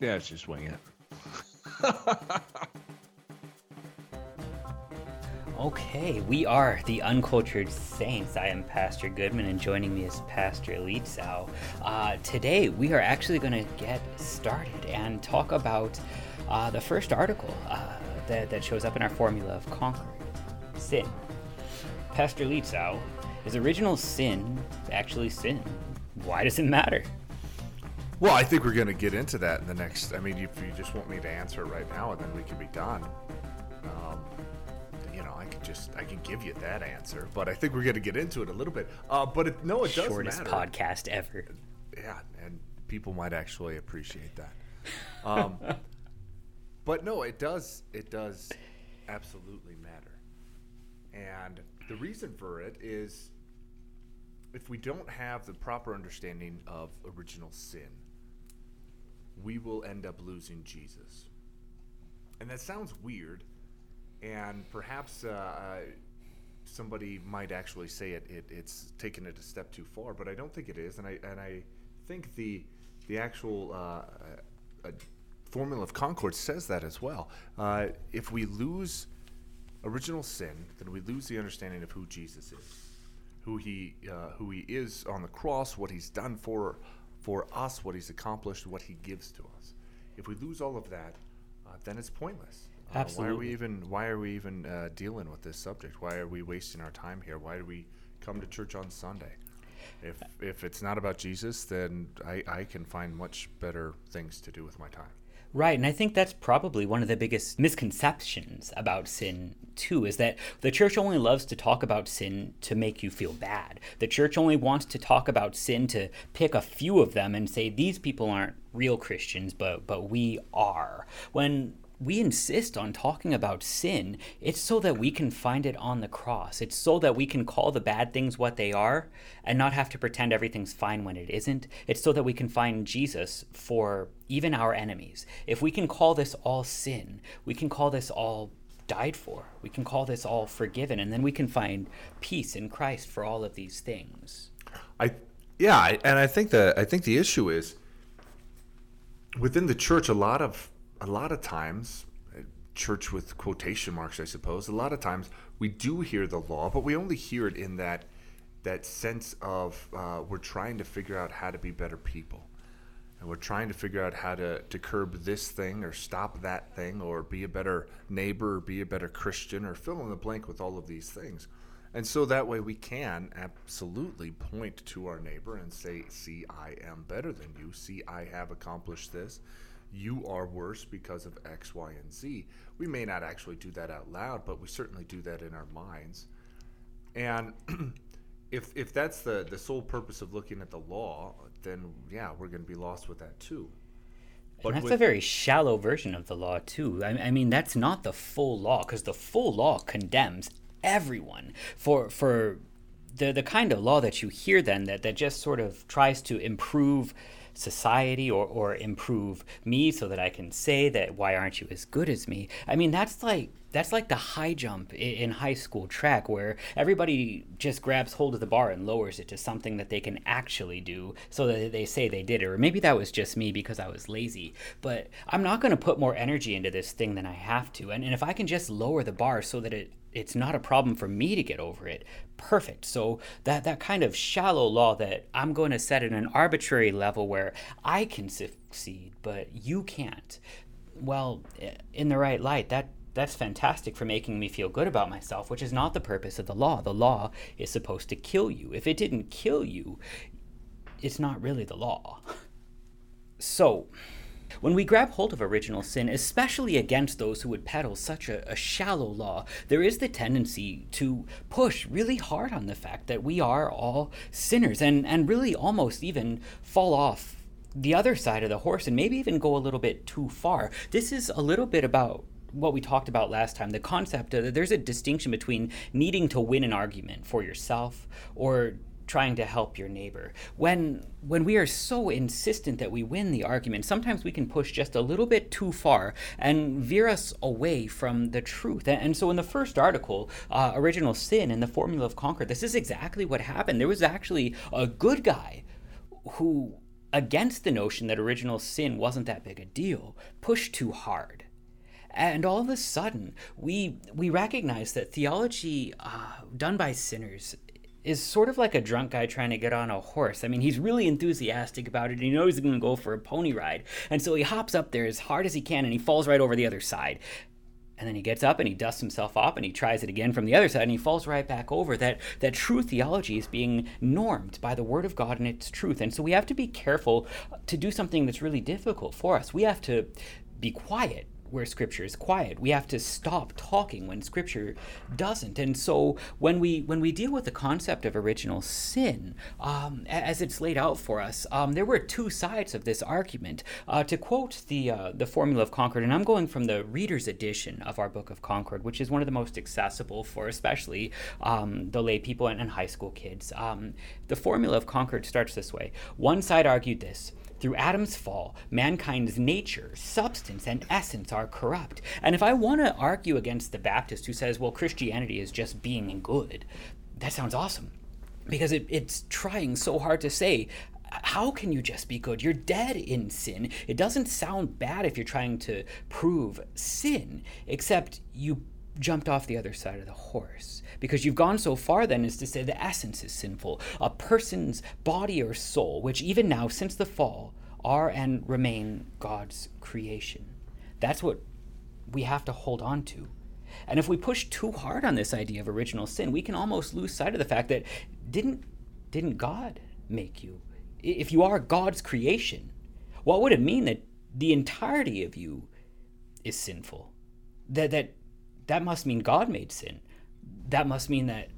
Yeah, it's just wing it. Okay, we are the Uncultured Saints. I am Pastor Goodman, and joining me is Pastor Lietzau. Uh, today, we are actually going to get started and talk about uh, the first article uh, that, that shows up in our formula of conquering sin. Pastor Lietzau, is original sin actually sin? Why does it matter? Well, I think we're going to get into that in the next. I mean, if you just want me to answer it right now, and then we can be done. Um, you know, I could just I can give you that answer, but I think we're going to get into it a little bit. Uh, but it, no, it does Shortest matter. podcast ever. Yeah, and people might actually appreciate that. Um, but no, it does. It does absolutely matter, and the reason for it is if we don't have the proper understanding of original sin, we will end up losing Jesus. And that sounds weird, and perhaps uh, uh, somebody might actually say it, it it's taken it a step too far, but I don't think it is, and I and I think the the actual uh, uh, formula of Concord says that as well. Uh, if we lose original sin, then we lose the understanding of who Jesus is, who he uh, who he is on the cross, what he's done for for us, what he's accomplished, what he gives to us. If we lose all of that, uh, then it's pointless. Uh, why are we even Why are we even uh, dealing with this subject? Why are we wasting our time here? Why do we come to church on Sunday? If if it's not about Jesus, then I, I can find much better things to do with my time. Right, and I think that's probably one of the biggest misconceptions about sin, too, is that the church only loves to talk about sin to make you feel bad. The church only wants to talk about sin to pick a few of them and say these people aren't real Christians, but but we are. When we insist on talking about sin, it's so that we can find it on the cross. It's so that we can call the bad things what they are and not have to pretend everything's fine when it isn't. It's so that we can find Jesus for even our enemies. If we can call this all sin, we can call this all died for. We can call this all forgiven, and then we can find peace in Christ for all of these things. I yeah, and I think the I think the issue is within the church. A lot of a lot of times, church with quotation marks, I suppose. A lot of times we do hear the law, but we only hear it in that that sense of uh, we're trying to figure out how to be better people, and we're trying to figure out how to to curb this thing or stop that thing or be a better neighbor or be a better Christian or fill in the blank with all of these things. And so that way we can absolutely point to our neighbor and say, See, I am better than you. See, I have accomplished this. You are worse because of X, Y, and Z. We may not actually do that out loud, but we certainly do that in our minds. And if, if that's the, the sole purpose of looking at the law, then yeah, we're going to be lost with that too. and that's with- a very shallow version of the law, too. I, I mean, that's not the full law, because the full law condemns everyone for for the the kind of law that you hear then that, that just sort of tries to improve society or, or improve me so that I can say that why aren't you as good as me? I mean that's like that's like the high jump in high school track where everybody just grabs hold of the bar and lowers it to something that they can actually do so that they say they did it. Or maybe that was just me because I was lazy. But I'm not going to put more energy into this thing than I have to. And, and if I can just lower the bar so that it it's not a problem for me to get over it. Perfect. So that that kind of shallow law that i'm going to set at an arbitrary level where i can succeed but you can't. Well in the right light that that's fantastic for making me feel good about myself which is not the purpose of the law. The law is supposed to kill you. If it didn't kill you it's not really the law. So when we grab hold of original sin, especially against those who would peddle such a, a, shallow law, there is the tendency to push really hard on the fact that we are all sinners and, and really almost even fall off the other side of the horse and maybe even go a little bit too far. This is a little bit about what we talked about last time the concept that there's a distinction between needing to win an argument for yourself or trying to help your neighbor. When when we are so insistent that we win the argument, sometimes we can push just a little bit too far and veer us away from the truth. And, so in the first article, uh, Original Sin and the Formula of Concord, this is exactly what happened. There was actually a good guy who against the notion that original sin wasn't that big a deal, pushed too hard. And all of a sudden, we we recognize that theology uh, done by sinners is sort of like a drunk guy trying to get on a horse. I mean, he's really enthusiastic about it and he knows he's going to go for a pony ride. And so he hops up there as hard as he can and he falls right over the other side. And then he gets up and he dusts himself off and he tries it again from the other side and he falls right back over. That that true theology is being normed by the word of God and its truth. And so we have to be careful to do something that's really difficult for us. We have to be quiet where scripture is quiet. We have to stop talking when scripture doesn't. And so when we when we deal with the concept of original sin um, as it's laid out for us um, there were two sides of this argument. Uh, to quote the uh, the formula of concord and i'm going from the reader's edition of our book of concord which is one of the most accessible for especially um, the lay people and, and high school kids. Um, the formula of concord starts this way. One side argued this through Adam's fall, mankind's nature, substance, and essence are corrupt. And if I want to argue against the Baptist who says, well, Christianity is just being good, that sounds awesome. Because it, it's trying so hard to say, how can you just be good? You're dead in sin. It doesn't sound bad if you're trying to prove sin, except you jumped off the other side of the horse. Because you've gone so far then as to say the essence is sinful. A person's body or soul, which even now, since the fall, are and remain God's creation. That's what we have to hold on to. And if we push too hard on this idea of original sin, we can almost lose sight of the fact that didn't didn't God make you? If you are God's creation, what would it mean that the entirety of you is sinful? That that that must mean God made sin. That must mean that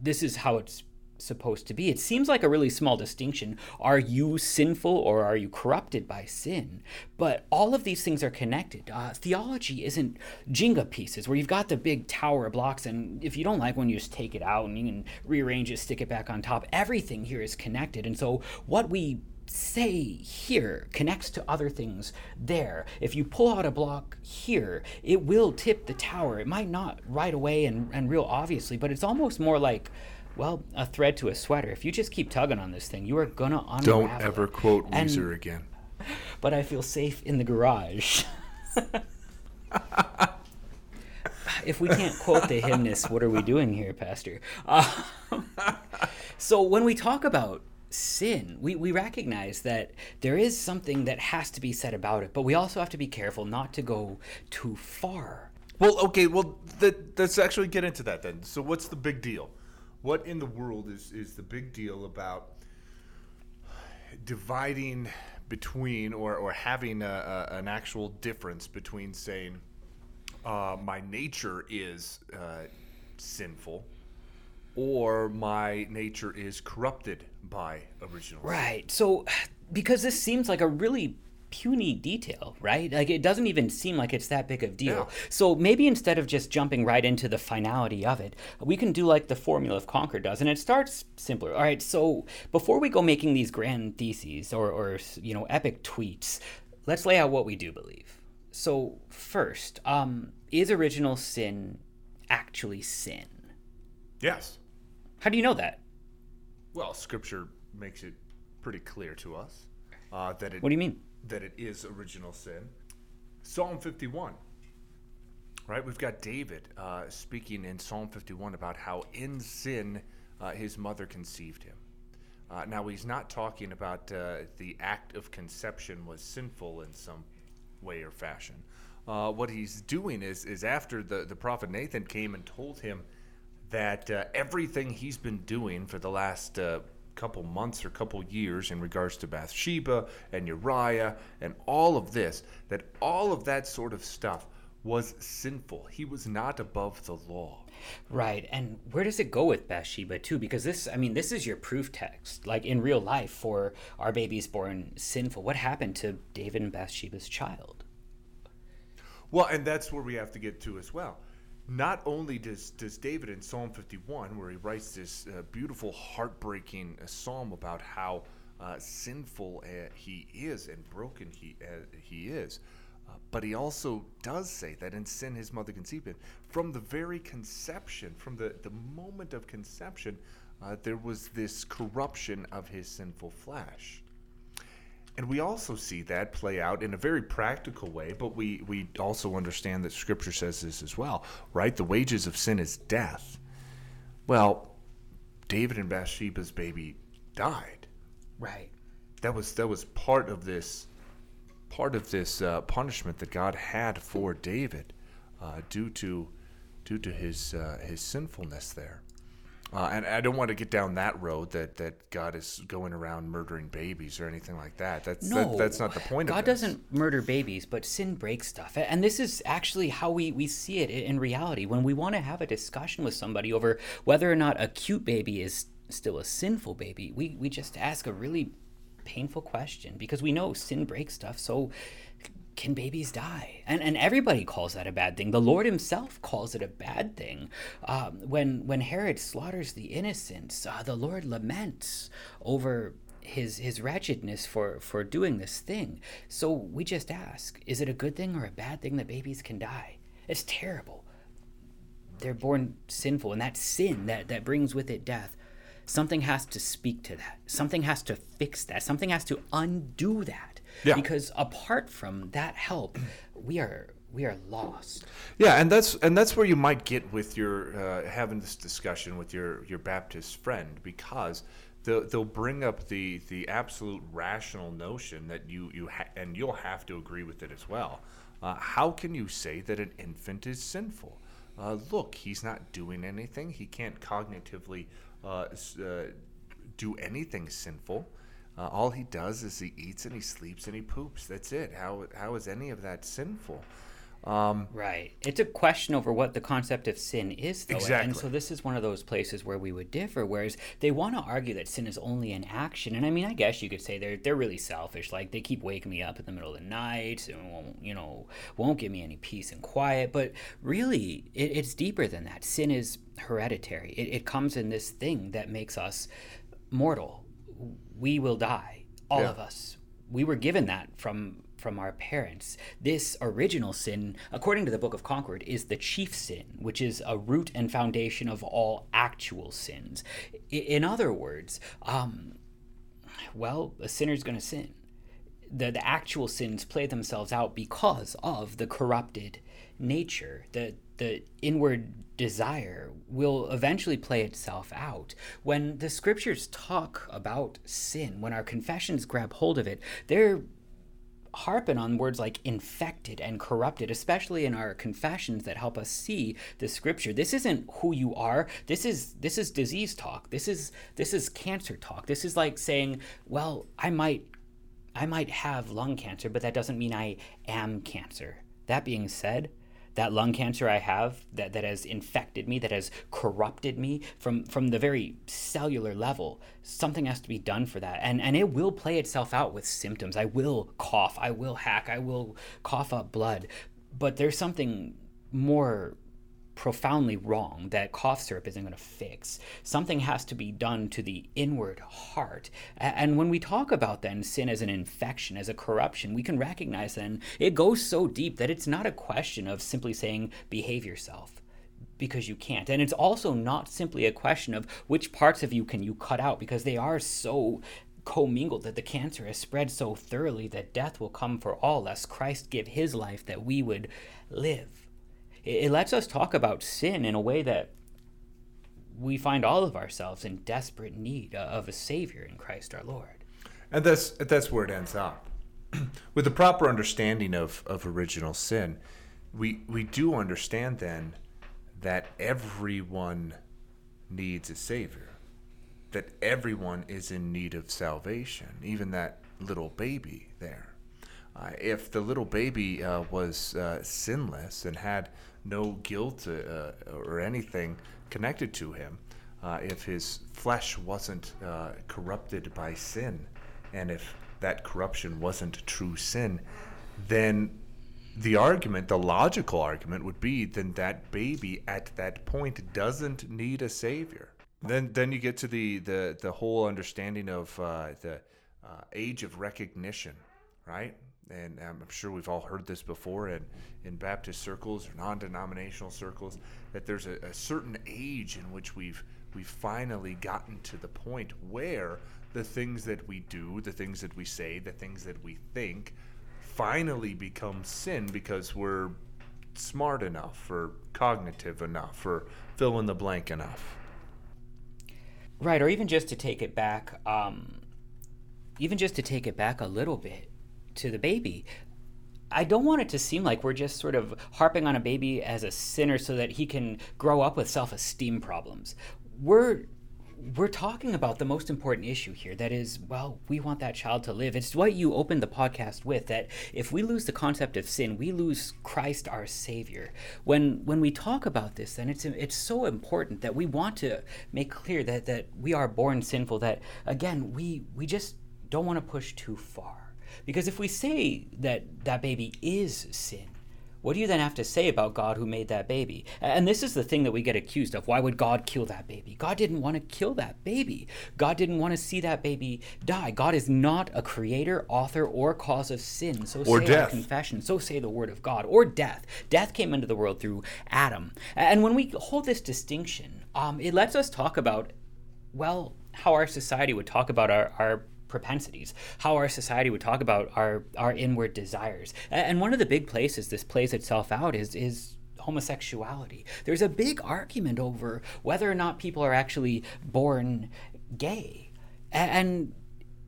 this is how it's supposed to be. It seems like a really small distinction. Are you sinful or are you corrupted by sin? But all of these things are connected. Uh, theology isn't Jenga pieces where you've got the big tower of blocks, and if you don't like one, you just take it out and you can rearrange it, stick it back on top. Everything here is connected. And so, what we say here connects to other things there. If you pull out a block here, it will tip the tower. It might not right away and, and real obviously, but it's almost more like, well, a thread to a sweater. If you just keep tugging on this thing, you are gonna unravel. Don't ever quote Weezer and, again. But I feel safe in the garage. if we can't quote the hymnist, what are we doing here, Pastor? Uh, so when we talk about sin. We, we recognize that there is something that has to be said about it, but we also have to be careful not to go too far. Well, okay, well, let's actually get into that then. So, what's the big deal? What in the world is, is the big deal about dividing between or, or having a, a, an actual difference between saying, uh, my nature is uh, sinful or my nature is corrupted by original right. So because this seems like a really puny detail right? Like it doesn't even seem like it's that big of deal. Yeah. so maybe instead of just jumping right into the finality of it we can do like the formula of concord does and it starts simpler. All right so before we go making these grand theses or, or you know epic tweets let's lay out what we do believe. So first um, is original sin actually sin? Yes. How do you know that? Well, Scripture makes it pretty clear to us uh, that it. What do you mean? That it is original sin. Psalm 51. Right, we've got David uh, speaking in Psalm 51 about how in sin uh, his mother conceived him. Uh, now he's not talking about uh, the act of conception was sinful in some way or fashion. Uh, what he's doing is is after the, the prophet Nathan came and told him that uh, everything he's been doing for the last uh, couple months or couple years in regards to Bathsheba and Uriah and all of this, that all of that sort of stuff was sinful. He was not above the law. Right. And where does it go with Bathsheba, too? Because this, I mean, this is your proof text, like in real life for our babies born sinful. What happened to David and Bathsheba's child? Well, and that's where we have to get to as well not only does does David in Psalm 51, where he writes this uh, beautiful, heartbreaking uh, psalm about how uh, sinful uh, he is and broken he uh, he is, uh, but he also does say that in sin his mother conceived him. From the very conception, from the the moment of conception, there was this corruption of his sinful flesh. And we also see that play out in a very practical way, but we, we also understand that Scripture says this as well, right? The wages of sin is death. Well, David and Bathsheba's baby died. Right. That was that was part of this part of this uh, punishment that God had for David uh, due to due to his uh, his sinfulness there. Uh, and I don't want to get down that road that, that God is going around murdering babies or anything like that. That's No, that, that's not the point God doesn't murder babies, but sin breaks stuff. And this is actually how we, we see it in reality. When we want to have a discussion with somebody over whether or not a cute baby is still a sinful baby, we, we just ask a really painful question because we know sin breaks stuff. So can babies die? And and everybody calls that a bad thing. The Lord Himself calls it a bad thing. Um, when when Herod slaughters the innocents, uh, the Lord laments over his his wretchedness for for doing this thing. So we just ask: Is it a good thing or a bad thing that babies can die? It's terrible. They're born sinful, and that sin that that brings with it death. Something has to speak to that. Something has to fix that. Something has to undo that Yeah. because apart from that help we are we are lost Yeah, and that's and that's where you might get with your uh, having this discussion with your your Baptist friend because they'll, they'll bring up the the absolute rational notion that you you ha- and you'll have to agree with it as well. Uh, how can you say that an infant is sinful? Uh, look, he's not doing anything. He can't cognitively uh, uh, do anything sinful. Uh, all he does is he eats and he sleeps and he poops. That's it. How how is any of that sinful? Um, right. It's a question over what the concept of sin is though. And so this is one of those places where we would differ whereas they want to argue that sin is only an action. And i mean i guess you could say they're they're really selfish. Like they keep waking me up in the middle of the night and won't you know won't give me any peace and quiet. But really it, it's deeper than that. Sin is hereditary. It, it comes in this thing that makes us mortal we will die all Yeah. of us. We were given that from from our parents. This original sin according to the book of concord is the chief sin which is a root and foundation of all actual sins. In other words um, well a sinner's going to sin. The, the actual sins play themselves out because of the corrupted nature the the inward desire will eventually play itself out when the scriptures talk about sin when our confessions grab hold of it they're harping on words like infected and corrupted, especially in our confessions that help us see the scripture. This isn't who you are. This is this is disease talk. This is this is cancer talk. This is like saying, well, I might I might have lung cancer, but that doesn't mean I am cancer. That being said, that lung cancer I have that, that has infected me, that has corrupted me from, from the very cellular level, something has to be done for that. And, and it will play itself out with symptoms. I will cough, I will hack, I will cough up blood. But there's something more profoundly wrong that cough syrup isn't going to fix. Something has to be done to the inward heart. And when we talk about then sin as an infection, as a corruption, we can recognize then it goes so deep that it's not a question of simply saying behave yourself because you can't. And it's also not simply a question of which parts of you can you cut out because they are so commingled that the cancer has spread so thoroughly that death will come for all lest Christ give his life that we would live. It, lets us talk about sin in a way that we find all of ourselves in desperate need of a savior in Christ our Lord. And that's that's where it ends up. With the proper understanding of, of original sin, we we do understand then that everyone needs a savior. That everyone is in need of salvation, even that little baby there. Uh, if the little baby uh, was uh, sinless and had no guilt uh, or anything connected to him, uh, if his flesh wasn't uh, corrupted by sin, and if that corruption wasn't true sin, then the argument, the logical argument, would be then that baby at that point doesn't need a savior. Then, then you get to the the, the whole understanding of uh, the uh, age of recognition, right? And um, I'm sure we've all heard this before in, in Baptist circles or non-denominational circles that there's a, a certain age in which we've we've finally gotten to the point where the things that we do, the things that we say, the things that we think finally become sin because we're smart enough or cognitive enough or fill in the blank enough. Right, or even just to take it back, um, even just to take it back a little bit to the baby. I don't want it to seem like we're just sort of harping on a baby as a sinner so that he can grow up with self esteem problems. We're we're talking about the most important issue here that is well we want that child to live it's what you opened the podcast with that if we lose the concept of sin we lose christ our savior when when we talk about this then it's it's so important that we want to make clear that that we are born sinful that again we we just don't want to push too far because if we say that that baby is sin what do you then have to say about God who made that baby? And this is the thing that we get accused of. Why would God kill that baby? God didn't want to kill that baby. God didn't want to see that baby die. God is not a creator, author, or cause of sin. So or say death. confession. So say the word of God. Or death. Death came into the world through Adam. And when we hold this distinction, um, it lets us talk about, well, how our society would talk about our, our propensities, how our society would talk about our our inward desires. And one of the big places this plays itself out is is homosexuality. There's a big argument over whether or not people are actually born gay. And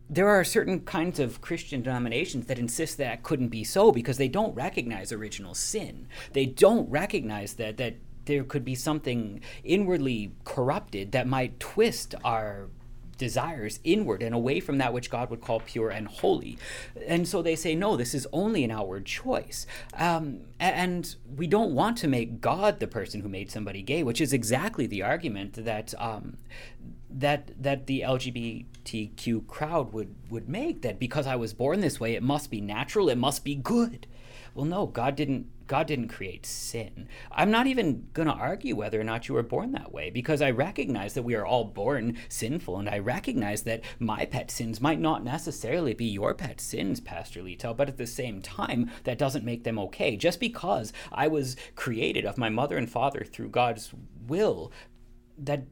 there are certain kinds of Christian denominations that insist that couldn't be so because they don't recognize original sin. They don't recognize that that there could be something inwardly corrupted that might twist our desires inward and away from that which God would call pure and holy. And so they say, no, this is only an outward choice. Um, and we don't want to make God the person who made somebody gay, which is exactly the argument that. Um, that that the LGBTQ crowd would would make that because I was born this way it must be natural it must be good well no God didn't God didn't create sin. I'm not even going to argue whether or not you were born that way because I recognize that we are all born sinful and I recognize that my pet sins might not necessarily be your pet sins, Pastor Littell, but at the same time, that doesn't make them okay. Just because I was created of my mother and father through God's will, that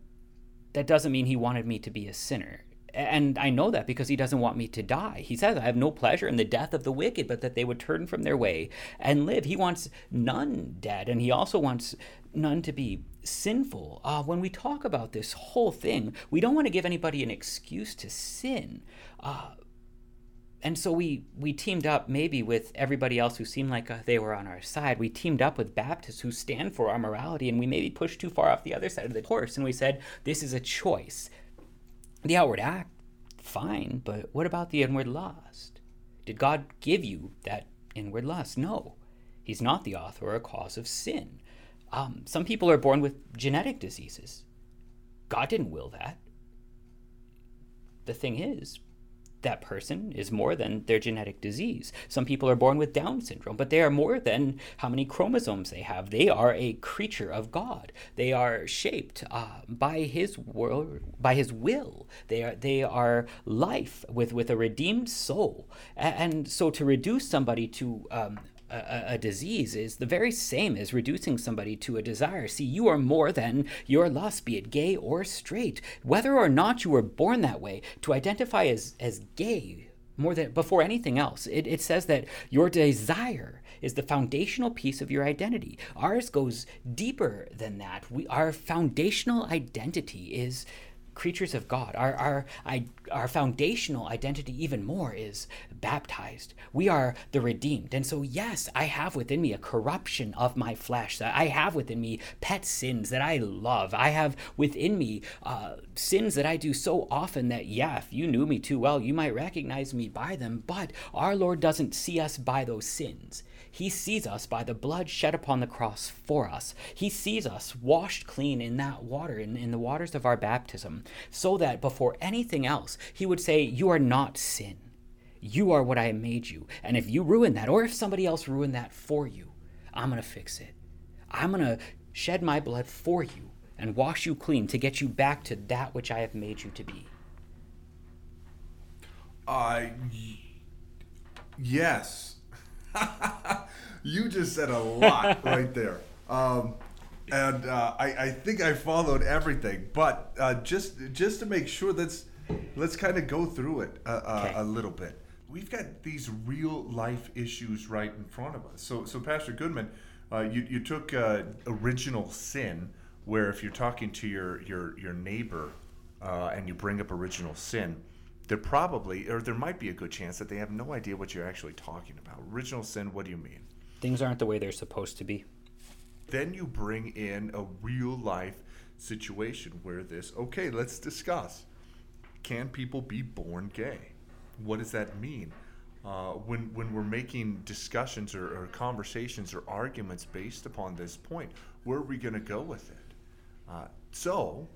that doesn't mean he wanted me to be a sinner and I know that because he doesn't want me to die. He says, I have no pleasure in the death of the wicked, but that they would turn from their way and live. He wants none dead, and he also wants none to be sinful. Uh, when we talk about this whole thing, we don't want to give anybody an excuse to sin. Uh, and so we we teamed up maybe with everybody else who seemed like uh, they were on our side. We teamed up with Baptists who stand for our morality, and we maybe pushed too far off the other side of the horse. And we said, this is a choice the outward act, fine, but what about the inward lust? Did God give you that inward lust? No. He's not the author or cause of sin. Um, some people are born with genetic diseases. God didn't will that. The thing is, that person is more than their genetic disease. Some people are born with Down syndrome, but they are more than how many chromosomes they have. They are a creature of God. They are shaped uh, by His will. By His will, they are they are life with with a redeemed soul. And so to reduce somebody to um, a, a, disease is the very same as reducing somebody to a desire. See, you are more than your lust, be it gay or straight. Whether or not you were born that way, to identify as, as gay more than before anything else, it, it says that your desire is the foundational piece of your identity. Ours goes deeper than that. We, our foundational identity is creatures of God. Our, our, our foundational identity, even more, is baptized. We are the redeemed. And so, yes, I have within me a corruption of my flesh. I have within me pet sins that I love. I have within me uh, sins that I do so often that, yeah, if you knew me too well, you might recognize me by them. But our Lord doesn't see us by those sins. He sees us by the blood shed upon the cross for us. He sees us washed clean in that water, in, in the waters of our baptism, so that before anything else, He would say, You are not sin. You are what I made you. And if you ruin that, or if somebody else ruined that for you, I'm going to fix it. I'm going to shed my blood for you and wash you clean to get you back to that which I have made you to be. Uh, yes. you just said a lot right there. Um, and uh, I, I, think I followed everything, but uh, just just to make sure that's let's kind of go through it uh, Okay. a little bit. We've got these real life issues right in front of us. So, so Pastor Goodman, uh, you you took uh, original sin, where if you're talking to your your your neighbor uh, and you bring up original sin, they're probably or there might be a good chance that they have no idea what you're actually talking about. Original sin. What do you mean? Things aren't the way they're supposed to be. Then you bring in a real life situation where this, okay, let's discuss. Can people be born gay? What does that mean? Uh, when, when we're making discussions or, or conversations or arguments based upon this point, where are we going to go with it? Uh, so,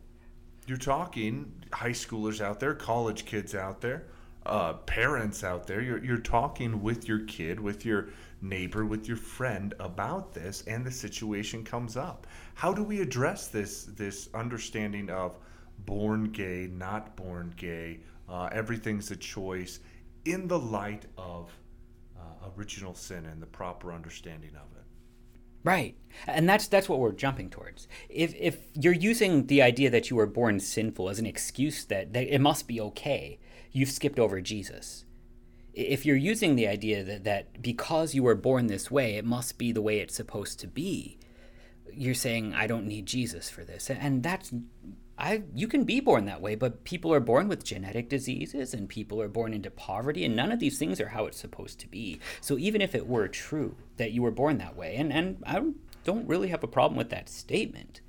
you're talking high schoolers out there, college kids out there, uh, parents out there. You're, you're talking with your kid, with your neighbor, with your friend about this, and the situation comes up. How do we address this this understanding of born gay, not born gay? Uh, everything's a choice in the light of uh, original sin and the proper understanding of it. Right. And that's that's what we're jumping towards. If if you're using the idea that you were born sinful as an excuse that, that it must be okay, you've skipped over Jesus. If you're using the idea that, that because you were born this way, it must be the way it's supposed to be, you're saying I don't need Jesus for this. And that's I you can be born that way, but people are born with genetic diseases and people are born into poverty and none of these things are how it's supposed to be. So even if it were true that you were born that way, and, and I don't really have a problem with that statement.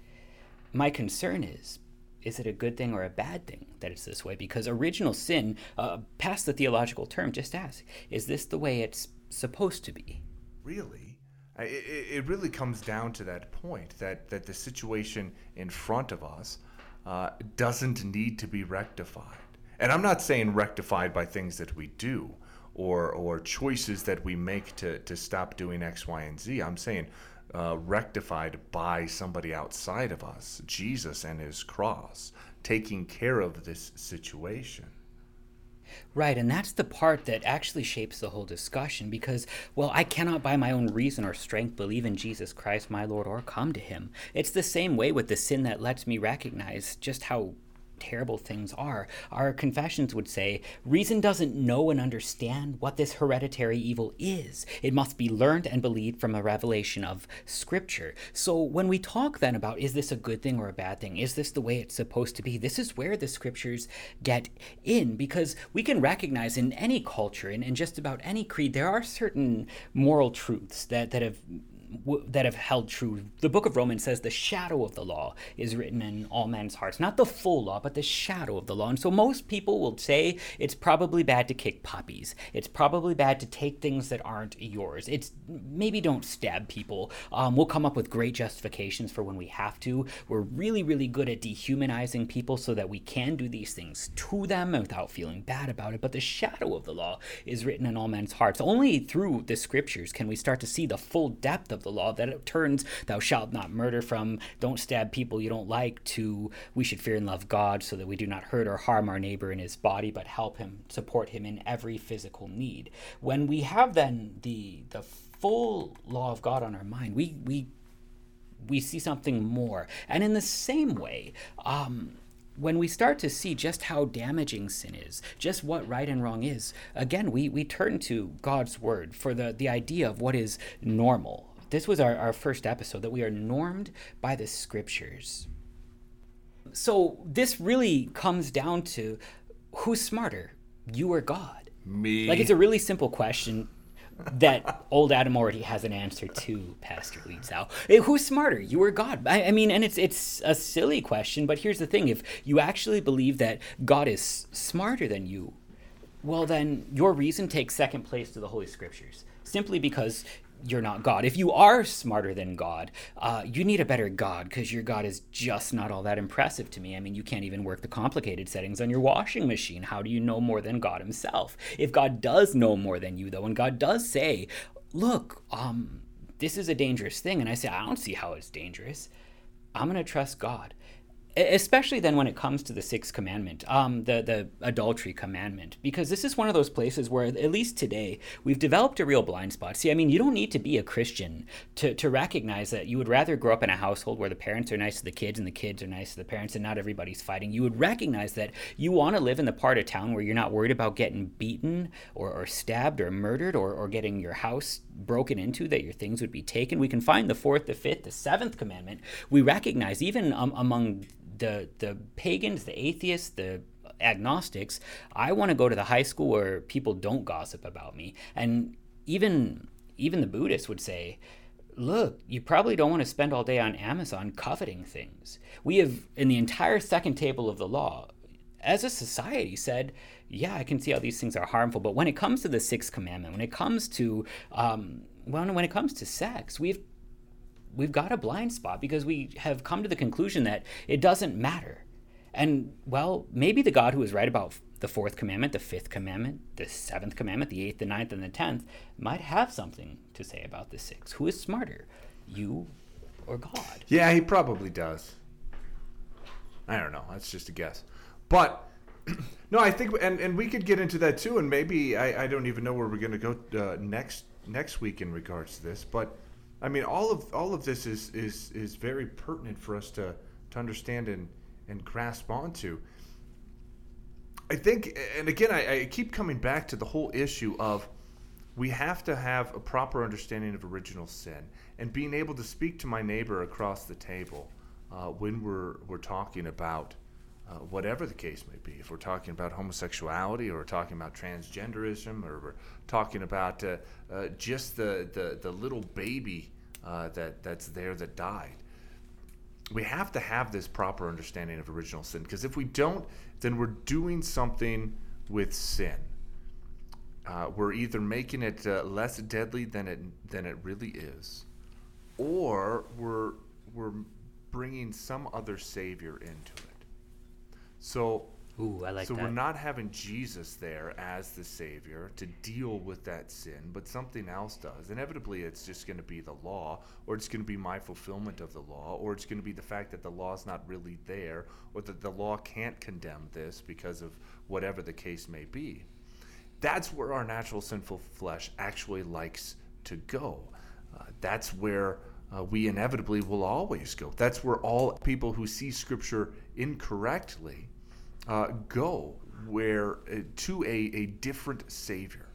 My concern is is it a good thing or a bad thing that it's this way? Because original sin, uh, past the theological term, just ask, is this the way it's supposed to be? really it, it really comes down to that point that, that the situation in front of us uh, doesn't need to be rectified. And i'm not saying rectified by things that we do or, or choices that we make to, to stop doing x y and z. I'm saying uh, rectified by somebody outside of us jesus and his cross taking care of this situation Right, and that's the part that actually shapes the whole discussion because, well, I cannot by my own reason or strength believe in Jesus Christ, my Lord, or come to him. It's the same way with the sin that lets me recognize just how terrible things are. Our confessions would say reason doesn't know and understand what this hereditary evil is. It must be learned and believed from a revelation of Scripture. So when we talk then about is this a good thing or a bad thing? Is this the way it's supposed to be? This is where the Scriptures get in because we can recognize in any culture and in just about any creed there are certain moral truths that, that have w- that have held true. The book of Romans says the shadow of the law is written in all men's hearts. Not the full law, but the shadow of the law. And so most people will say it's probably bad to kick puppies. It's probably bad to take things that aren't yours. It's maybe don't stab people. Um, we'll come up with great justifications for when we have to. We're really, really good at dehumanizing people so that we can do these things to them without feeling bad about it. But the shadow of the law is written in all men's hearts. Only through the scriptures can we start to see the full depth of the law that it turns thou shalt not murder from don't stab people you don't like to we should fear and love God so that we do not hurt or harm our neighbor in his body but help him support him in every physical need. When we have then the the full law of God on our mind, we we we see something more. And in the same way, um, when we start to see just how damaging sin is, just what right and wrong is, again, we, we turn to God's word for the, the idea of what is normal. This was our, our first episode that we are normed by the scriptures. So this really comes down to who's smarter, you or God? me Like it's a really simple question that old Adam already has an answer to, Pastor Lietzau. Eh, Who's smarter, you or God? I, I mean, and it's it's a silly question, but here's the thing: if you actually believe that God is smarter than you, well, then your reason takes second place to the Holy Scriptures, simply because you're not God. If you are smarter than God, uh, you need a better God because your God is just not all that impressive to me. I mean, you can't even work the complicated settings on your washing machine. How do you know more than God Himself? If God does know more than you, though, and God does say, look, um, this is a dangerous thing, and I say, I don't see how it's dangerous. I'm going to trust God. Especially then when it comes to the sixth commandment um, the, the adultery commandment because this is one of those places where at least today we've developed a real blind spot. See i mean you don't need to be a christian to, to recognize that you would rather grow up in a household where the parents are nice to the kids and the kids are nice to the parents and not everybody's fighting. You would recognize that you want to live in the part of town where you're not worried about getting beaten or, or stabbed or murdered or, or getting your house broken into that your things would be taken. We can find the fourth the fifth the seventh commandment. We recognize even um, among the the pagans, the atheists, the agnostics, I want to go to the high school where people don't gossip about me. And even even the Buddhists would say, look, you probably don't want to spend all day on Amazon coveting things. We have in the entire second table of the law, as a society said, yeah, I can see how these things are harmful. But when it comes to the sixth commandment, when it comes to um, well, when it comes to sex, we've we've got a blind spot because we have come to the conclusion that it doesn't matter. And well, maybe the God who is right about the fourth commandment, the fifth commandment, the seventh commandment, the eighth, the ninth, and the tenth might have something to say about the six. Who is smarter, you or God? Yeah, he probably does. I don't know. That's just a guess. But no, I think, and, and we could get into that too. And maybe I, I don't even know where we're going to go uh, next next week in regards to this. But I mean, all of all of this is is is very pertinent for us to to understand and and grasp onto. I think, and again, I, I keep coming back to the whole issue of we have to have a proper understanding of original sin and being able to speak to my neighbor across the table uh, when we're we're talking about uh, whatever the case may be. If we're talking about homosexuality, or we're talking about transgenderism, or we're talking about uh, uh just the, the the little baby uh, that that's there that died. We have to have this proper understanding of original sin because if we don't, then we're doing something with sin. Uh, we're either making it uh, less deadly than it than it really is, or we're we're bringing some other savior into it. So Ooh, I like so that. we're not having Jesus there as the Savior to deal with that sin, but something else does. Inevitably, it's just going to be the law, or it's going to be my fulfillment of the law, or it's going to be the fact that the law is not really there, or that the law can't condemn this because of whatever the case may be. That's where our natural sinful flesh actually likes to go. Uh, that's where uh, we inevitably will always go. That's where all people who see Scripture incorrectly uh, go where uh, to a, a different savior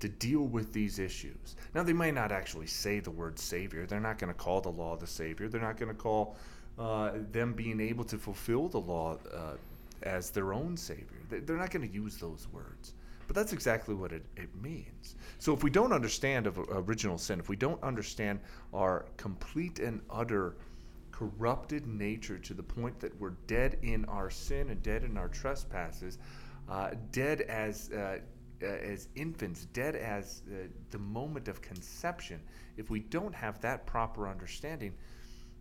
to deal with these issues. Now, they might not actually say the word savior. They're not going to call the law the savior. They're not going to call uh, them being able to fulfill the law uh, as their own savior. They're not going to use those words. But that's exactly what it, it means. So if we don't understand of original sin, if we don't understand our complete and utter corrupted nature to the point that we're dead in our sin and dead in our trespasses, uh, dead as uh, uh, as infants, dead as uh, the moment of conception. If we don't have that proper understanding,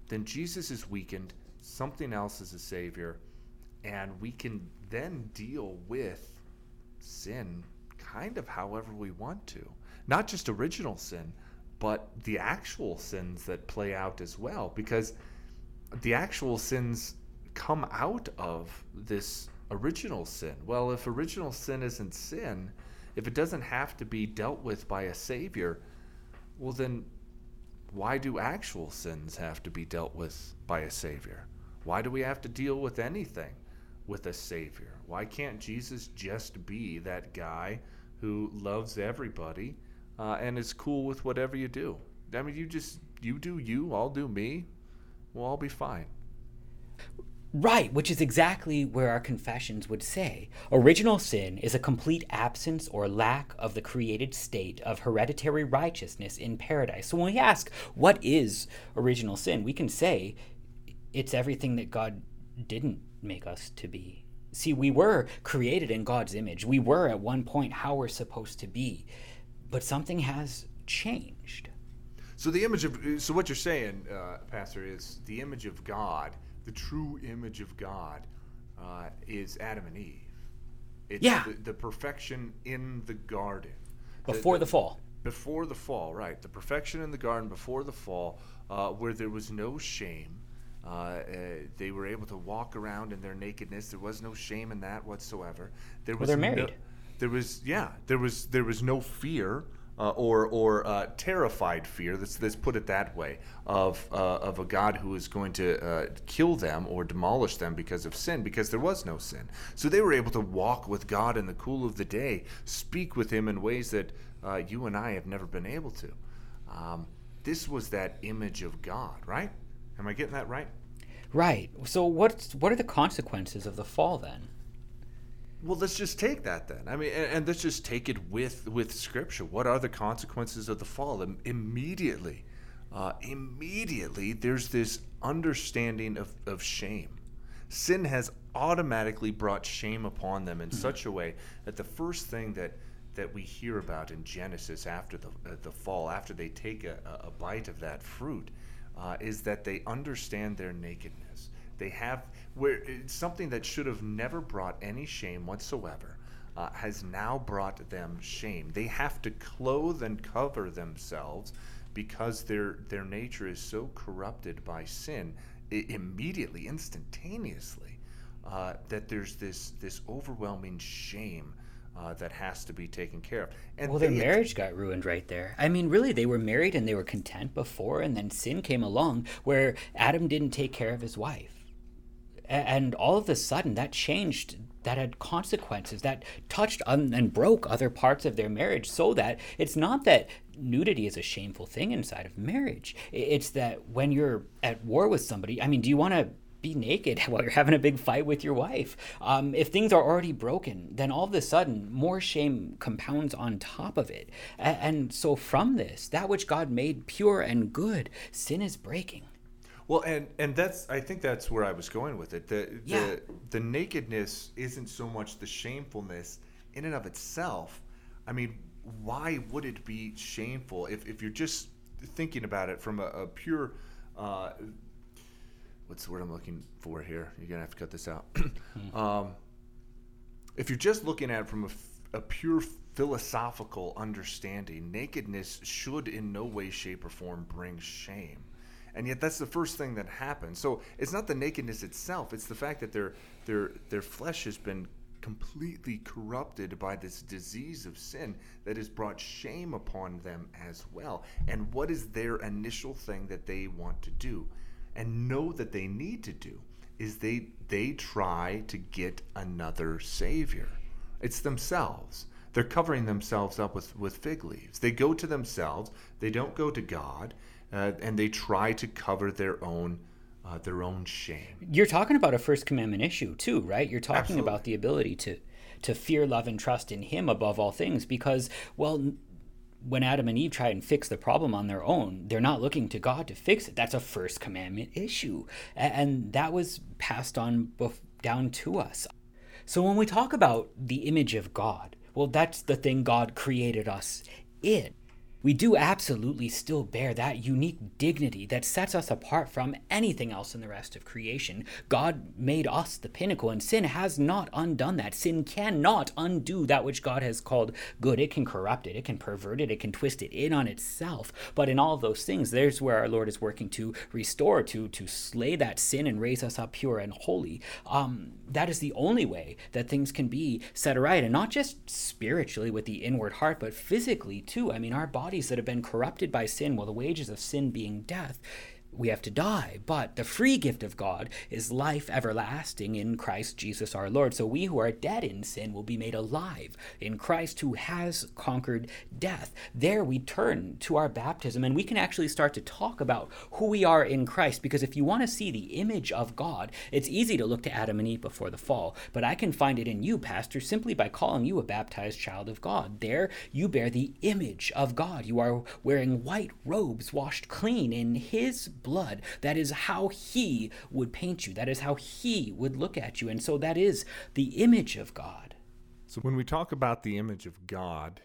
then Jesus is weakened. Something else is a savior, and we can then deal with sin kind of however we want to. Not just original sin, but the actual sins that play out as well. Because the actual sins come out of this original sin. Well, if original sin isn't sin, if it doesn't have to be dealt with by a savior, well, then why do actual sins have to be dealt with by a savior? Why do we have to deal with anything with a savior? Why can't Jesus just be that guy who loves everybody uh, and is cool with whatever you do? I mean, you just, you do you, I'll do me we'll all be fine. Right, which is exactly where our confessions would say. Original sin is a complete absence or lack of the created state of hereditary righteousness in paradise. So when we ask, what is original sin, we can say it's everything that God didn't make us to be. See, we were created in God's image. We were at one point how we're supposed to be, but something has changed. So the image of so what you're saying, uh, Pastor, is the image of God, the true image of God, uh, is Adam and Eve. It's yeah. the, the perfection in the garden. Before the, the, the, fall. Before the fall, right. The perfection in the garden before the fall, uh, where there was no shame, Uh, uh, they were able to walk around in their nakedness. There was no shame in that whatsoever. There was Well, they're no- married. there was yeah. There was there was no fear uh, or or uh, terrified fear. Let's let's put it that way of uh, of a God who is going to uh, kill them or demolish them because of sin, because there was no sin. So they were able to walk with God in the cool of the day, speak with Him in ways that uh, you and I have never been able to. Um, this was that image of God, right? Am I getting that right? Right. So what's what are the consequences of the fall then? Well, let's just take that then. I mean, and, and let's just take it with with Scripture. What are the consequences of the fall? Im- immediately, uh, immediately, there's this understanding of, of shame. Sin has automatically brought shame upon them in such a way that the first thing that that we hear about in Genesis after the uh, the fall, after they take a, a a bite of that fruit, uh, is that they understand their nakedness. They have where it's something that should have never brought any shame whatsoever uh, has now brought them shame. They have to clothe and cover themselves because their their nature is so corrupted by sin i- immediately, instantaneously, uh, that there's this this overwhelming shame. Uh, that has to be taken care of. And Well, their they- marriage got ruined right there. I mean, really, they were married and they were content before, and then sin came along where Adam didn't take care of his wife. And all of a sudden, that changed. That had consequences. That touched and broke other parts of their marriage. So that it's not that nudity is a shameful thing inside of marriage. It's that when you're at war with somebody, I mean, do you want to be naked while you're having a big fight with your wife. Um, if things are already broken, then all of a sudden more shame compounds on top of it. And so from this, that which God made pure and good, sin is breaking. Well, and and that's I think that's where I was going with it. The Yeah. the the nakedness isn't so much the shamefulness in and of itself. I mean, why would it be shameful if if you're just thinking about it from a, a pure uh, what's the word I'm looking for here? You're gonna have to cut this out. um, if you're just looking at it from a pure philosophical understanding, nakedness should in no way, shape, or form bring shame. And yet, that's the first thing that happens. So it's not the nakedness itself; it's the fact that their their their flesh has been completely corrupted by this disease of sin that has brought shame upon them as well. And what is their initial thing that they want to do, and know that they need to do, is they they try to get another savior. It's themselves. They're covering themselves up with, with fig leaves. They go to themselves. They don't go to God, uh, and they try to cover their own uh, their own shame. You're talking about a first commandment issue too, right? You're talking Absolutely. about the ability to to fear, love, and trust in Him above all things. Because, well, when Adam and Eve try and fix the problem on their own, they're not looking to God to fix it. That's a first commandment issue, and that was passed on bef- down to us. So when we talk about the image of God, well, that's the thing God created us in. We do absolutely still bear that unique dignity that sets us apart from anything else in the rest of creation. God made us the pinnacle, and sin has not undone that. Sin cannot undo that which God has called good. It can corrupt it, it can pervert it, it can twist it in on itself. But in all those things, there's where our Lord is working to restore, to to slay that sin and raise us up pure and holy. Um, that is the only way that things can be set right, and not just spiritually with the inward heart, but physically too. I mean, our bodies that have been corrupted by sin, well, the wages of sin being death. We have to die, but the free gift of God is life everlasting in Christ Jesus our Lord. So we who are dead in sin will be made alive in Christ who has conquered death. There we turn to our baptism and we can actually start to talk about who we are in Christ because if you want to see the image of God, it's easy to look to Adam and Eve before the fall, but I can find it in you, Pastor, simply by calling you a baptized child of God. There you bear the image of God. You are wearing white robes washed clean in His blood. That is how He would paint you, that is how He would look at you. And so that is the image of God. So when we talk about the image of God,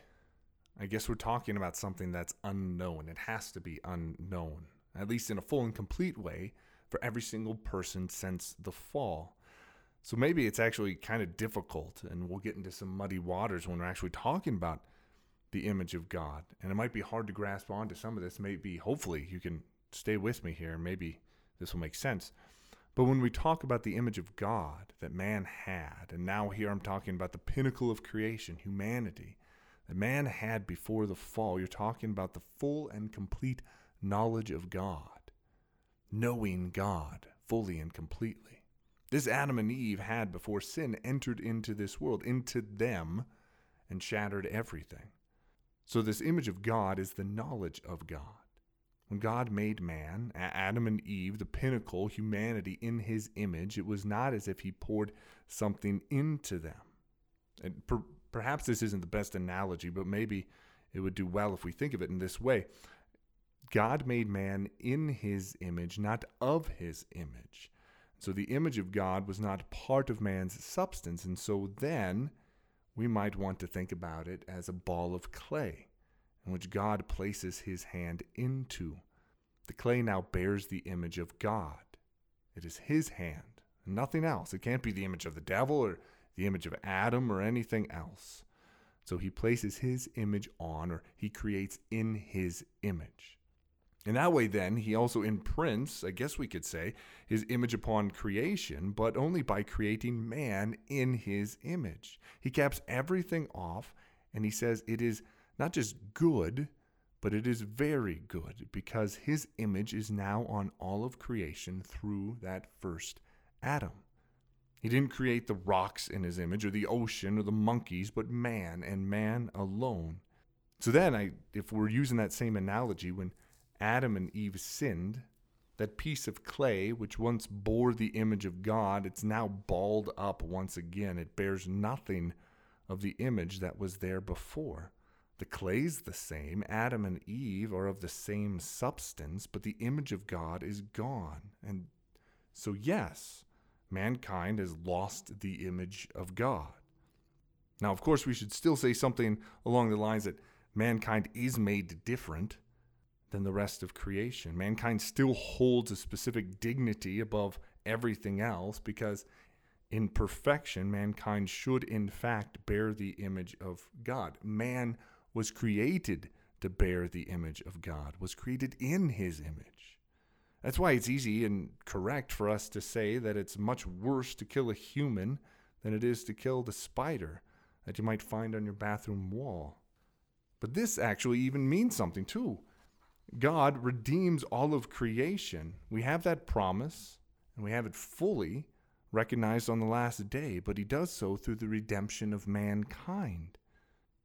I guess we're talking about something that's unknown. It has to be unknown, at least in a full and complete way, for every single person since the fall. So maybe it's actually kind of difficult, and we'll get into some muddy waters when we're actually talking about the image of God. And it might be hard to grasp onto some of this. Maybe, hopefully, you can stay with me here maybe this will make sense. But when we talk about the image of God that man had, and now here I'm talking about the pinnacle of creation, humanity, that man had before the fall, you're talking about the full and complete knowledge of God, knowing God fully and completely. This Adam and Eve had before sin entered into this world, into them, and shattered everything. So, this image of God is the knowledge of God. When God made man, Adam and Eve, the pinnacle, humanity in his image, it was not as if he poured something into them. And per- perhaps this isn't the best analogy, but maybe it would do well if we think of it in this way. God made man in his image, not of his image. So the image of God was not part of man's substance. And so then we might want to think about it as a ball of clay in which God places his hand into. The clay now bears the image of God. It is his hand, and nothing else. It can't be the image of the devil or the image of Adam or anything else. So he places his image on, or he creates in his image. In that way, then, he also imprints, I guess we could say, his image upon creation, but only by creating man in his image. He caps everything off, and he says it is not just good, but it is very good because his image is now on all of creation through that first Adam. He didn't create the rocks in his image or the ocean or the monkeys, but man and man alone. So then I if we're using that same analogy when Adam and Eve sinned, that piece of clay which once bore the image of God, it's now balled up once again. It bears nothing of the image that was there before. The clay's the same. Adam and Eve are of the same substance, but the image of God is gone. And so, yes, mankind has lost the image of God. Now, of course, we should still say something along the lines that mankind is made different than the rest of creation. Mankind still holds a specific dignity above everything else because in perfection, mankind should in fact bear the image of God. Man was created to bear the image of God, was created in his image. That's why it's easy and correct for us to say that it's much worse to kill a human than it is to kill the spider that you might find on your bathroom wall. But this actually even means something too. God redeems all of creation. We have that promise, and we have it fully recognized on the last day, but He does so through the redemption of mankind.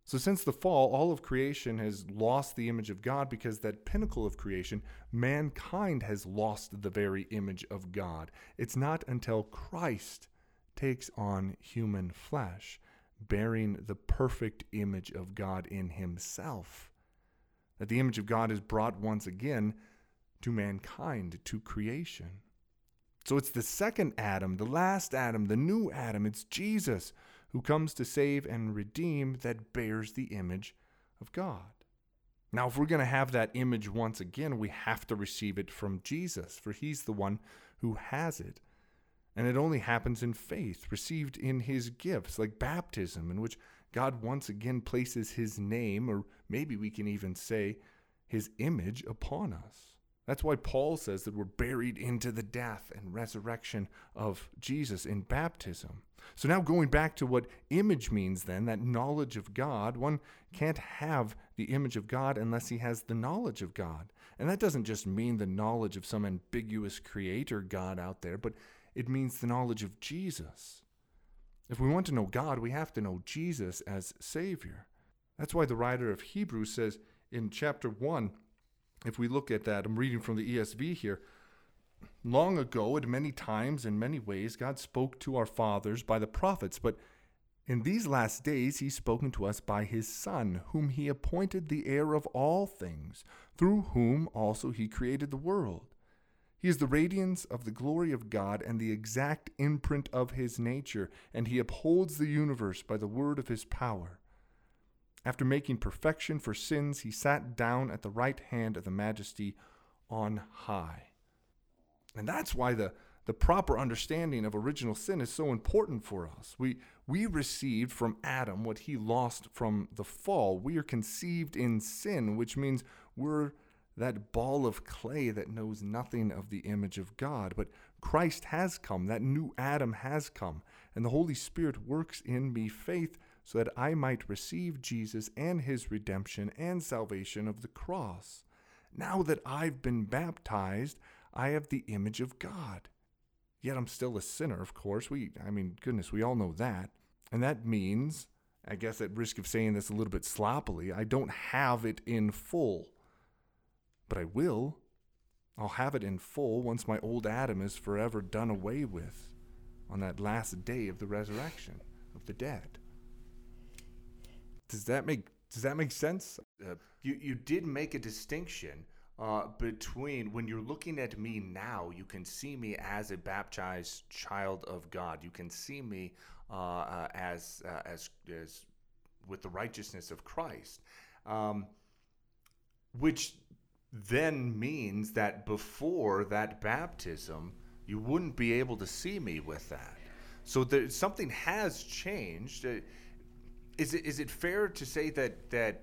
So, since the fall, all of creation has lost the image of God because that pinnacle of creation, mankind has lost the very image of God. It's not until Christ takes on human flesh, bearing the perfect image of God in himself, that the image of God is brought once again to mankind, to creation. So it's the second Adam, the last Adam, the new Adam. It's Jesus who comes to save and redeem that bears the image of God. Now, if we're going to have that image once again, we have to receive it from Jesus, for he's the one who has it. And it only happens in faith, received in his gifts, like baptism, in which God once again places his name, or maybe we can even say his image, upon us. That's why Paul says that we're buried into the death and resurrection of Jesus in baptism. So, now going back to what image means, then, that knowledge of God, one can't have the image of God unless he has the knowledge of God. And that doesn't just mean the knowledge of some ambiguous creator God out there, but it means the knowledge of Jesus. If we want to know God, we have to know Jesus as Savior. That's why the writer of Hebrews says in chapter 1 if we look at that, I'm reading from the ESV here. Long ago, at many times, in many ways, God spoke to our fathers by the prophets, but in these last days, He's spoken to us by His Son, whom He appointed the heir of all things, through whom also He created the world. He is the radiance of the glory of God and the exact imprint of His nature, and He upholds the universe by the word of His power. After making perfection for sins, he sat down at the right hand of the majesty on high. And that's why the, the proper understanding of original sin is so important for us. We, we received from Adam what he lost from the fall. We are conceived in sin, which means we're that ball of clay that knows nothing of the image of God. But Christ has come, that new Adam has come, and the Holy Spirit works in me faith so that I might receive Jesus and his redemption and salvation of the cross. Now that I've been baptized, I have the image of God. Yet I'm still a sinner, of course. We I mean, goodness, we all know that. And that means, I guess at risk of saying this a little bit sloppily, I don't have it in full. But I will. I'll have it in full once my old Adam is forever done away with on that last day of the resurrection of the dead. Does that make does that make sense? Uh, you you did make a distinction uh, between when you're looking at me now, you can see me as a baptized child of God. You can see me uh, uh as uh, as as with the righteousness of Christ, um, which then means that before that baptism, you wouldn't be able to see me with that. So there, something has changed. Uh, is it is it fair to say that that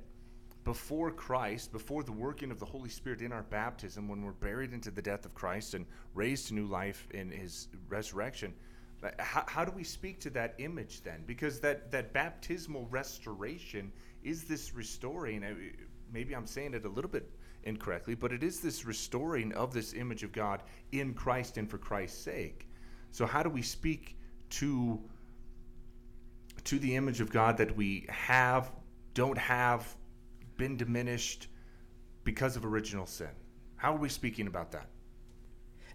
before Christ, before the working of the Holy Spirit in our baptism, when we're buried into the death of Christ and raised to new life in His resurrection, how, how do we speak to that image then? Because that that baptismal restoration is this restoring. Uh, maybe I'm saying it a little bit incorrectly, but it is this restoring of this image of God in Christ and for Christ's sake. So how do we speak to to the image of God that we have, don't have, been diminished because of original sin. How are we speaking about that?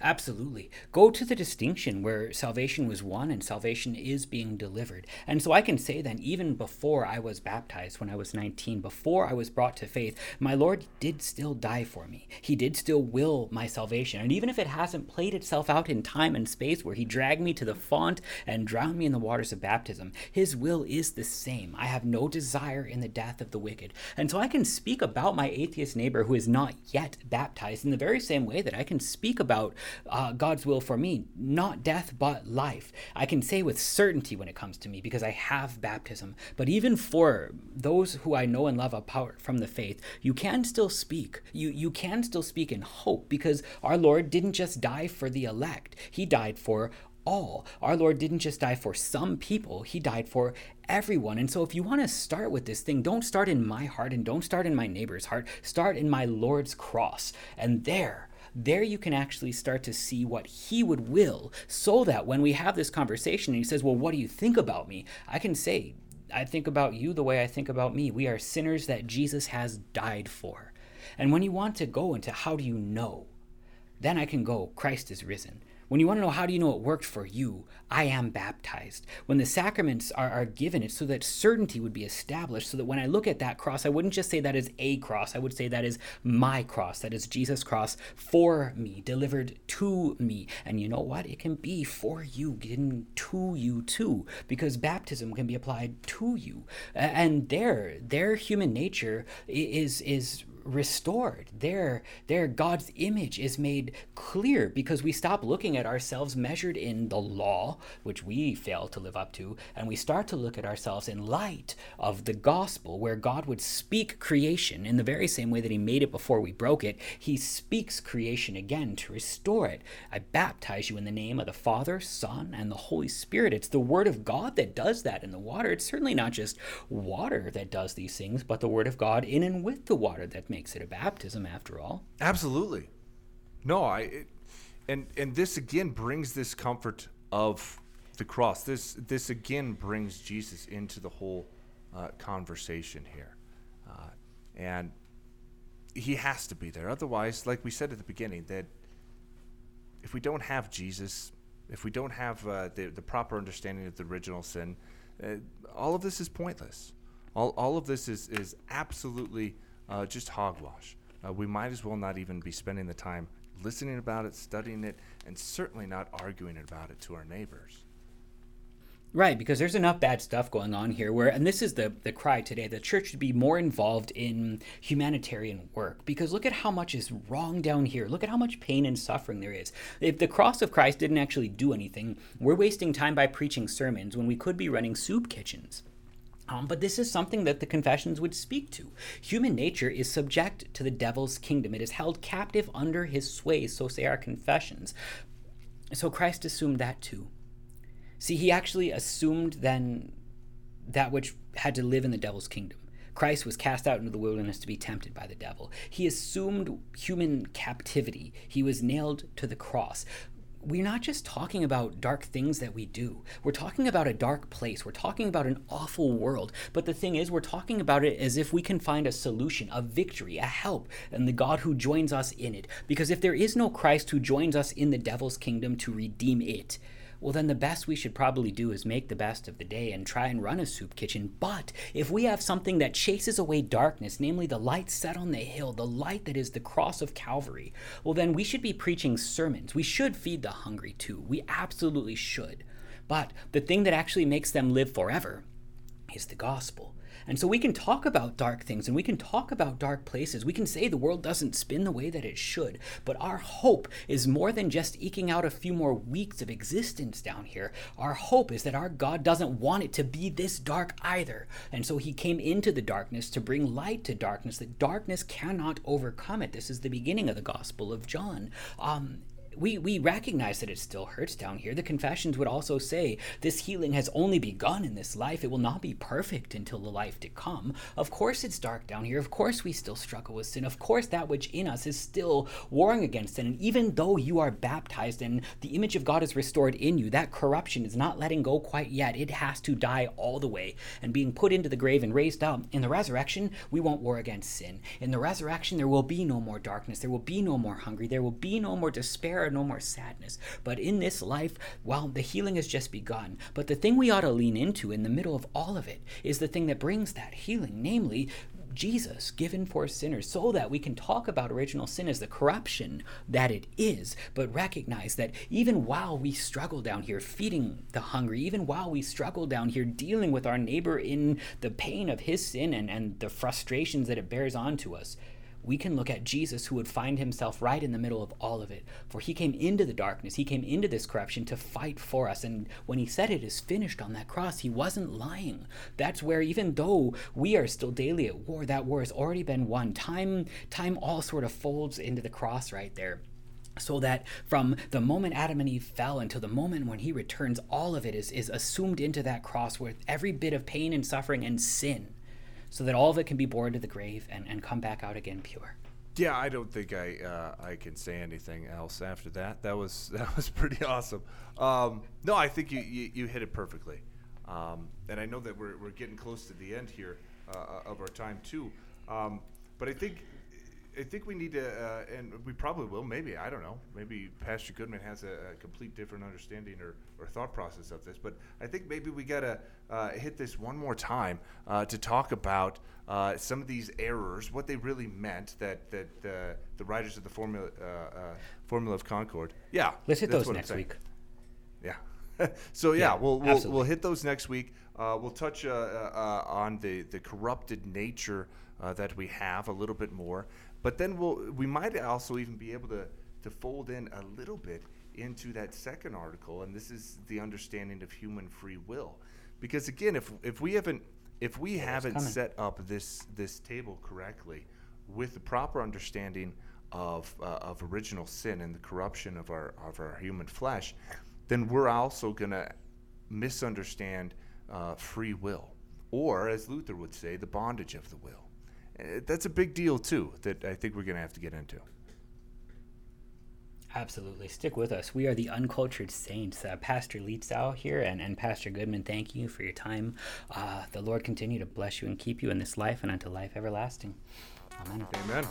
Absolutely. Go to the distinction where salvation was won and salvation is being delivered. And so I can say then, even before I was baptized when I was 19, before I was brought to faith, my Lord did still die for me. He did still will my salvation. And even if it hasn't played itself out in time and space where He dragged me to the font and drowned me in the waters of baptism, His will is the same. I have no desire in the death of the wicked. And so I can speak about my atheist neighbor who is not yet baptized in the very same way that I can speak about uh, God's will for me, not death, but life. I can say with certainty when it comes to me because I have baptism. But even for those who I know and love apart from the faith, you can still speak. You, you can still speak in hope because our Lord didn't just die for the elect, He died for all. Our Lord didn't just die for some people, He died for everyone. And so, if you want to start with this thing, don't start in my heart and don't start in my neighbor's heart. Start in my Lord's cross. And there, there you can actually start to see what he would will so that when we have this conversation and he says, Well, what do you think about me? I can say, I think about you the way I think about me. We are sinners that Jesus has died for. And when you want to go into how do you know, then I can go, Christ is risen. When you want to know how do you know it worked for you, I am baptized. When the sacraments are, are given, it's so that certainty would be established, so that when I look at that cross, I wouldn't just say that is a cross. I would say that is my cross. That is Jesus' cross for me, delivered to me. And you know what? It can be for you, given to you too, because baptism can be applied to you. And their their human nature is is restored. There, there, God's image is made clear because we stop looking at ourselves measured in the law, which we fail to live up to, and we start to look at ourselves in light of the gospel, where God would speak creation in the very same way that He made it before we broke it. He speaks creation again to restore it. I baptize you in the name of the Father, Son, and the Holy Spirit. It's the Word of God that does that in the water. It's certainly not just water that does these things, but the Word of God in and with the water that makes it a baptism after all. Absolutely. No, I it, and and this again brings this comfort of the cross. This this again brings Jesus into the whole uh, conversation here, uh, and he has to be there. Otherwise, like we said at the beginning, that if we don't have Jesus, if we don't have uh, the the proper understanding of the original sin, uh, all of this is pointless. All all of this is is absolutely uh, just hogwash. Uh, we might as well not even be spending the time listening about it, studying it, and certainly not arguing about it to our neighbors. Right, because there's enough bad stuff going on here where, and this is the, the cry today, the church should be more involved in humanitarian work. Because look at how much is wrong down here. Look at how much pain and suffering there is. If the cross of Christ didn't actually do anything, we're wasting time by preaching sermons when we could be running soup kitchens. Um, but this is something that the confessions would speak to. Human nature is subject to the devil's kingdom. It is held captive under his sway, so say our confessions. So Christ assumed that too. See, he actually assumed then that which had to live in the devil's kingdom. Christ was cast out into the wilderness to be tempted by the devil. He assumed human captivity. He was nailed to the cross we're not just talking about dark things that we do. We're talking about a dark place. We're talking about an awful world. But the thing is, we're talking about it as if we can find a solution, a victory, a help, and the God who joins us in it. Because if there is no Christ who joins us in the devil's kingdom to redeem it, well, then the best we should probably do is make the best of the day and try and run a soup kitchen. But if we have something that chases away darkness, namely the light set on the hill, the light that is the cross of Calvary, well, then we should be preaching sermons. We should feed the hungry too. We absolutely should. But the thing that actually makes them live forever is the gospel. And so we can talk about dark things and we can talk about dark places. We can say the world doesn't spin the way that it should. But our hope is more than just eking out a few more weeks of existence down here. Our hope is that our God doesn't want it to be this dark either. And so he came into the darkness to bring light to darkness, that darkness cannot overcome it. This is the beginning of the Gospel of John. Um, we, we recognize that it still hurts down here. The confessions would also say this healing has only begun in this life. It will not be perfect until the life to come. Of course, it's dark down here. Of course, we still struggle with sin. Of course, that which in us is still warring against sin. And even though you are baptized and the image of God is restored in you, that corruption is not letting go quite yet. It has to die all the way and being put into the grave and raised up. In the resurrection, we won't war against sin. In the resurrection, there will be no more darkness. There will be no more hungry. There will be no more despair no more sadness. But in this life, well, the healing has just begun. But the thing we ought to lean into in the middle of all of it is the thing that brings that healing, namely Jesus given for sinners so that we can talk about original sin as the corruption that it is, but recognize that even while we struggle down here feeding the hungry, even while we struggle down here dealing with our neighbor in the pain of his sin and, and the frustrations that it bears on to us, we can look at Jesus who would find himself right in the middle of all of it. For he came into the darkness, he came into this corruption to fight for us. And when he said it is finished on that cross, he wasn't lying. That's where even though we are still daily at war, that war has already been won. Time time all sort of folds into the cross right there so that from the moment Adam and Eve fell until the moment when he returns, all of it is, is assumed into that cross with every bit of pain and suffering and sin so that all of it can be borne to the grave and, and come back out again pure. Yeah, I don't think I uh, I can say anything else after that. That was that was pretty awesome. Um, no, I think you, you, you hit it perfectly, um, and I know that we're, we're getting close to the end here uh, of our time too. Um, but I think I think we need to, uh, and we probably will. Maybe I don't know. Maybe Pastor Goodman has a, a, complete different understanding or, or thought process of this. But I think maybe we gotta uh, hit this one more time uh, to talk about uh, some of these errors, what they really meant. That that uh, the writers of the formula uh, formula of Concord. Yeah, let's hit those next week. Yeah. so yeah, yeah we'll, we'll, we'll hit those next week. we'll touch on the the corrupted nature that we have a little bit more. But then we'll we might also even be able to to fold in a little bit into that second article, and this is the understanding of human free will. Because again, if if we haven't if we yeah, haven't set up this this table correctly with the proper understanding of uh, of original sin and the corruption of our of our human flesh, then we're also going to misunderstand uh, free will, or as Luther would say, the bondage of the will. Uh, that's a big deal too that I think we're going to have to get into. Absolutely. Stick with us. We are the Uncultured Saints. Uh, Pastor Lietzau here and, and Pastor Goodman, thank you for your time. Uh, the Lord continue to bless you and keep you in this life and unto life everlasting. Amen. Amen.